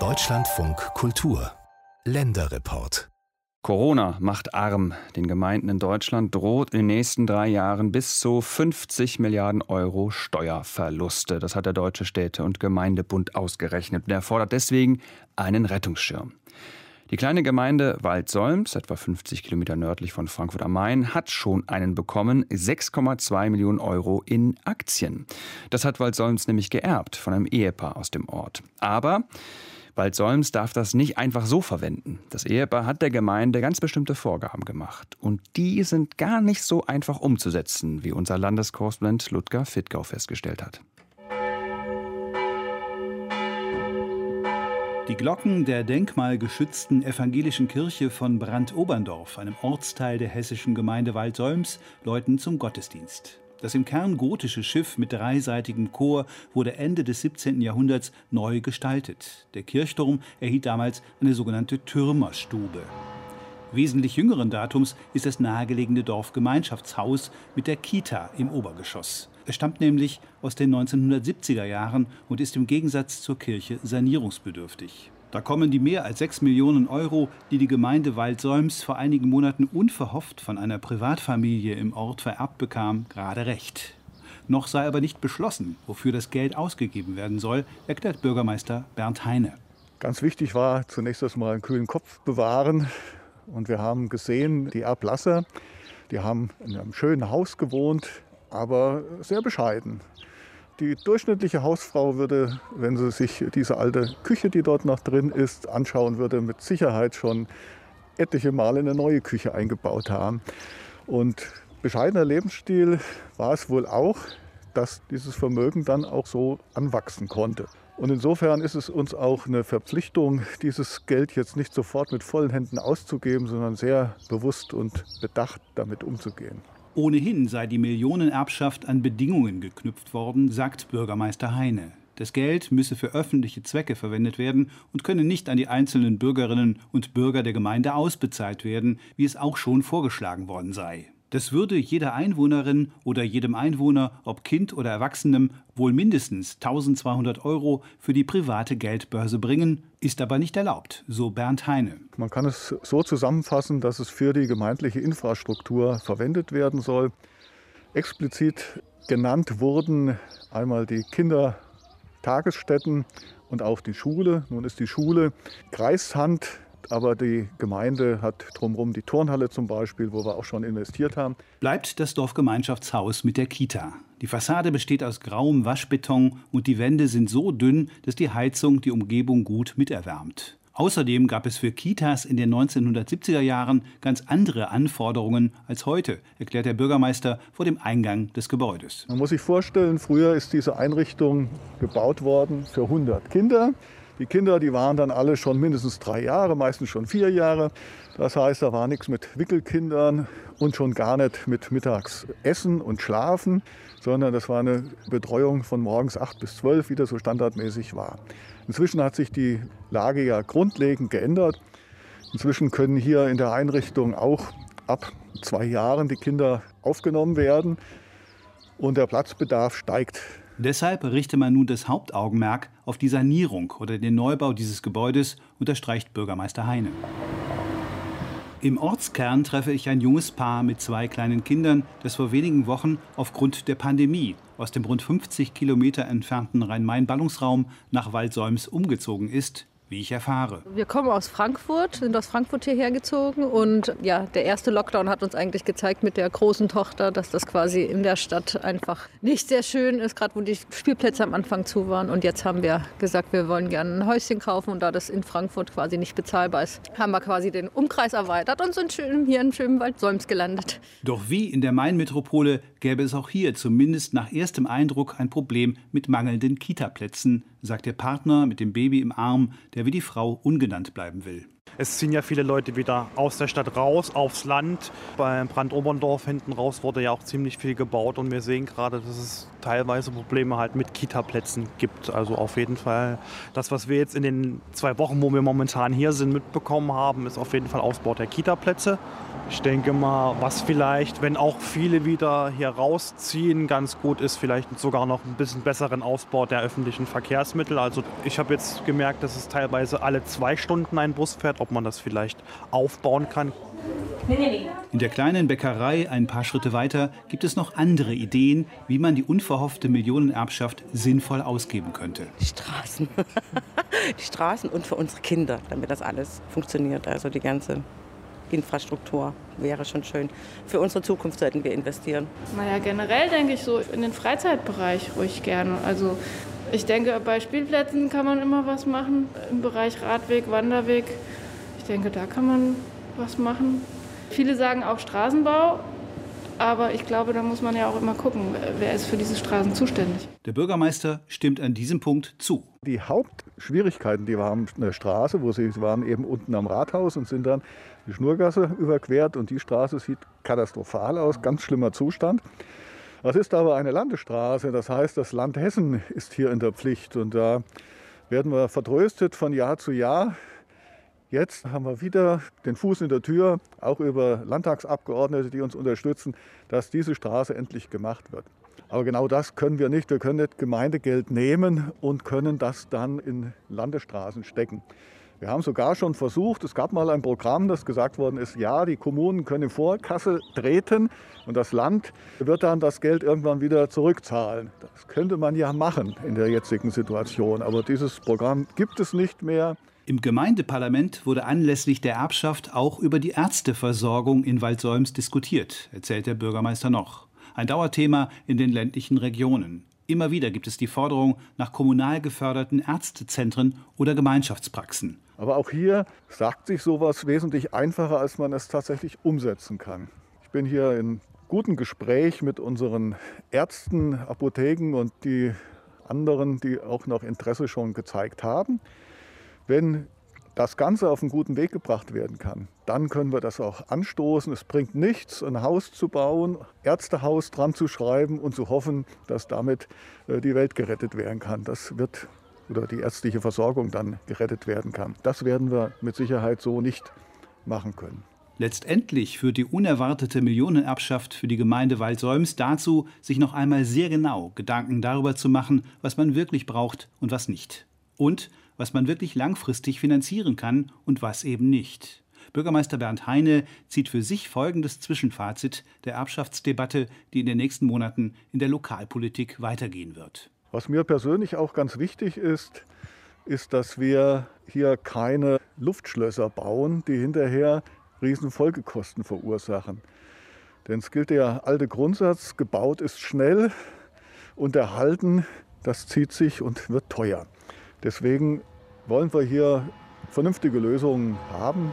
Deutschlandfunk Kultur Länderreport Corona macht arm. Den Gemeinden in Deutschland droht in den nächsten drei Jahren bis zu 50 Milliarden Euro Steuerverluste. Das hat der Deutsche Städte- und Gemeindebund ausgerechnet. Und er fordert deswegen einen Rettungsschirm. Die kleine Gemeinde Waldsolms, etwa 50 Kilometer nördlich von Frankfurt am Main, hat schon einen bekommen, 6,2 Millionen Euro in Aktien. Das hat Waldsolms nämlich geerbt von einem Ehepaar aus dem Ort. Aber Waldsolms darf das nicht einfach so verwenden. Das Ehepaar hat der Gemeinde ganz bestimmte Vorgaben gemacht. Und die sind gar nicht so einfach umzusetzen, wie unser Landeskorrespondent Ludger Fittgau festgestellt hat. Die Glocken der denkmalgeschützten evangelischen Kirche von Brandoberndorf, einem Ortsteil der hessischen Gemeinde Waldsolms, läuten zum Gottesdienst. Das im Kern gotische Schiff mit dreiseitigem Chor wurde Ende des 17. Jahrhunderts neu gestaltet. Der Kirchturm erhielt damals eine sogenannte Türmerstube. Wesentlich jüngeren Datums ist das nahegelegene Dorfgemeinschaftshaus mit der Kita im Obergeschoss. Es stammt nämlich aus den 1970er Jahren und ist im Gegensatz zur Kirche sanierungsbedürftig. Da kommen die mehr als 6 Millionen Euro, die die Gemeinde Waldsolms vor einigen Monaten unverhofft von einer Privatfamilie im Ort vererbt bekam, gerade recht. Noch sei aber nicht beschlossen, wofür das Geld ausgegeben werden soll, erklärt Bürgermeister Bernd Heine. Ganz wichtig war zunächst erstmal einen kühlen Kopf bewahren. Und wir haben gesehen, die Erblasser, die haben in einem schönen Haus gewohnt, aber sehr bescheiden. Die durchschnittliche Hausfrau würde, wenn sie sich diese alte Küche, die dort noch drin ist, anschauen würde, mit Sicherheit schon etliche Male eine neue Küche eingebaut haben. Und bescheidener Lebensstil war es wohl auch, dass dieses Vermögen dann auch so anwachsen konnte. Und insofern ist es uns auch eine Verpflichtung, dieses Geld jetzt nicht sofort mit vollen Händen auszugeben, sondern sehr bewusst und bedacht damit umzugehen. Ohnehin sei die Millionenerbschaft an Bedingungen geknüpft worden, sagt Bürgermeister Heine. Das Geld müsse für öffentliche Zwecke verwendet werden und könne nicht an die einzelnen Bürgerinnen und Bürger der Gemeinde ausbezahlt werden, wie es auch schon vorgeschlagen worden sei. Das würde jeder Einwohnerin oder jedem Einwohner, ob Kind oder Erwachsenem, wohl mindestens 1200 Euro für die private Geldbörse bringen, ist aber nicht erlaubt, so Bernd Heine. Man kann es so zusammenfassen, dass es für die gemeindliche Infrastruktur verwendet werden soll. Explizit genannt wurden einmal die Kindertagesstätten und auch die Schule. Nun ist die Schule Kreishand aber die Gemeinde hat drumherum die Turnhalle zum Beispiel, wo wir auch schon investiert haben. Bleibt das Dorfgemeinschaftshaus mit der Kita. Die Fassade besteht aus grauem Waschbeton und die Wände sind so dünn, dass die Heizung die Umgebung gut miterwärmt. Außerdem gab es für Kitas in den 1970er Jahren ganz andere Anforderungen als heute, erklärt der Bürgermeister vor dem Eingang des Gebäudes. Man muss sich vorstellen, früher ist diese Einrichtung gebaut worden für 100 Kinder. Die Kinder, die waren dann alle schon mindestens drei Jahre, meistens schon vier Jahre. Das heißt, da war nichts mit Wickelkindern und schon gar nicht mit Mittagsessen und Schlafen, sondern das war eine Betreuung von morgens acht bis zwölf, wie das so standardmäßig war. Inzwischen hat sich die Lage ja grundlegend geändert. Inzwischen können hier in der Einrichtung auch ab zwei Jahren die Kinder aufgenommen werden und der Platzbedarf steigt Deshalb richte man nun das Hauptaugenmerk auf die Sanierung oder den Neubau dieses Gebäudes, unterstreicht Bürgermeister Heine. Im Ortskern treffe ich ein junges Paar mit zwei kleinen Kindern, das vor wenigen Wochen aufgrund der Pandemie aus dem rund 50 Kilometer entfernten Rhein-Main-Ballungsraum nach Waldsäums umgezogen ist, wie ich erfahre. Wir kommen aus Frankfurt, sind aus Frankfurt hierher gezogen und ja, der erste Lockdown hat uns eigentlich gezeigt mit der großen Tochter, dass das quasi in der Stadt einfach nicht sehr schön ist, gerade wo die Spielplätze am Anfang zu waren. Und jetzt haben wir gesagt, wir wollen gerne ein Häuschen kaufen und da das in Frankfurt quasi nicht bezahlbar ist, haben wir quasi den Umkreis erweitert und sind schön hier in Schönwald Solms gelandet. Doch wie in der Main-Metropole gäbe es auch hier zumindest nach erstem Eindruck ein Problem mit mangelnden Kitaplätzen sagt der Partner mit dem Baby im Arm, der wie die Frau ungenannt bleiben will. Es ziehen ja viele Leute wieder aus der Stadt raus, aufs Land. Beim Brandoberndorf hinten raus wurde ja auch ziemlich viel gebaut und wir sehen gerade, dass es teilweise Probleme halt mit Kita-Plätzen gibt. Also auf jeden Fall das, was wir jetzt in den zwei Wochen, wo wir momentan hier sind, mitbekommen haben, ist auf jeden Fall Ausbau der Kita-Plätze. Ich denke mal, was vielleicht, wenn auch viele wieder hier rausziehen, ganz gut ist, vielleicht sogar noch ein bisschen besseren Ausbau der öffentlichen Verkehrsmittel. Also ich habe jetzt gemerkt, dass es teilweise alle zwei Stunden ein Bus fährt, ob man das vielleicht aufbauen kann. In der kleinen Bäckerei ein paar Schritte weiter gibt es noch andere Ideen, wie man die unverhoffte Millionenerbschaft sinnvoll ausgeben könnte. Die Straßen. die Straßen und für unsere Kinder, damit das alles funktioniert. Also die ganze Infrastruktur wäre schon schön. Für unsere Zukunft sollten wir investieren. Naja, generell denke ich so in den Freizeitbereich ruhig gerne. Also ich denke, bei Spielplätzen kann man immer was machen. Im Bereich Radweg, Wanderweg. Ich denke, da kann man was machen. Viele sagen auch Straßenbau, aber ich glaube, da muss man ja auch immer gucken, wer ist für diese Straßen zuständig. Der Bürgermeister stimmt an diesem Punkt zu. Die Hauptschwierigkeiten, die wir haben in der Straße, wo sie waren eben unten am Rathaus und sind dann die Schnurgasse überquert und die Straße sieht katastrophal aus, ganz schlimmer Zustand. Das ist aber eine Landesstraße, das heißt, das Land Hessen ist hier in der Pflicht und da werden wir vertröstet von Jahr zu Jahr. Jetzt haben wir wieder den Fuß in der Tür, auch über Landtagsabgeordnete, die uns unterstützen, dass diese Straße endlich gemacht wird. Aber genau das können wir nicht. Wir können nicht Gemeindegeld nehmen und können das dann in Landesstraßen stecken. Wir haben sogar schon versucht, es gab mal ein Programm, das gesagt worden ist, ja, die Kommunen können in Vorkasse treten und das Land wird dann das Geld irgendwann wieder zurückzahlen. Das könnte man ja machen in der jetzigen Situation, aber dieses Programm gibt es nicht mehr. Im Gemeindeparlament wurde anlässlich der Erbschaft auch über die Ärzteversorgung in Waldsäums diskutiert, erzählt der Bürgermeister noch. Ein Dauerthema in den ländlichen Regionen. Immer wieder gibt es die Forderung nach kommunal geförderten Ärztezentren oder Gemeinschaftspraxen. Aber auch hier sagt sich sowas wesentlich einfacher, als man es tatsächlich umsetzen kann. Ich bin hier in gutem Gespräch mit unseren Ärzten, Apotheken und die anderen, die auch noch Interesse schon gezeigt haben. Wenn das Ganze auf einen guten Weg gebracht werden kann, dann können wir das auch anstoßen. Es bringt nichts, ein Haus zu bauen, Ärztehaus dran zu schreiben und zu hoffen, dass damit äh, die Welt gerettet werden kann. Das wird oder die ärztliche Versorgung dann gerettet werden kann. Das werden wir mit Sicherheit so nicht machen können. Letztendlich führt die unerwartete Millionenerbschaft für die Gemeinde Waldsäums dazu, sich noch einmal sehr genau Gedanken darüber zu machen, was man wirklich braucht und was nicht. Und was man wirklich langfristig finanzieren kann und was eben nicht. Bürgermeister Bernd Heine zieht für sich folgendes Zwischenfazit der Erbschaftsdebatte, die in den nächsten Monaten in der Lokalpolitik weitergehen wird. Was mir persönlich auch ganz wichtig ist, ist, dass wir hier keine Luftschlösser bauen, die hinterher riesen Folgekosten verursachen. Denn es gilt der alte Grundsatz, gebaut ist schnell und erhalten, das zieht sich und wird teuer. Deswegen wollen wir hier vernünftige Lösungen haben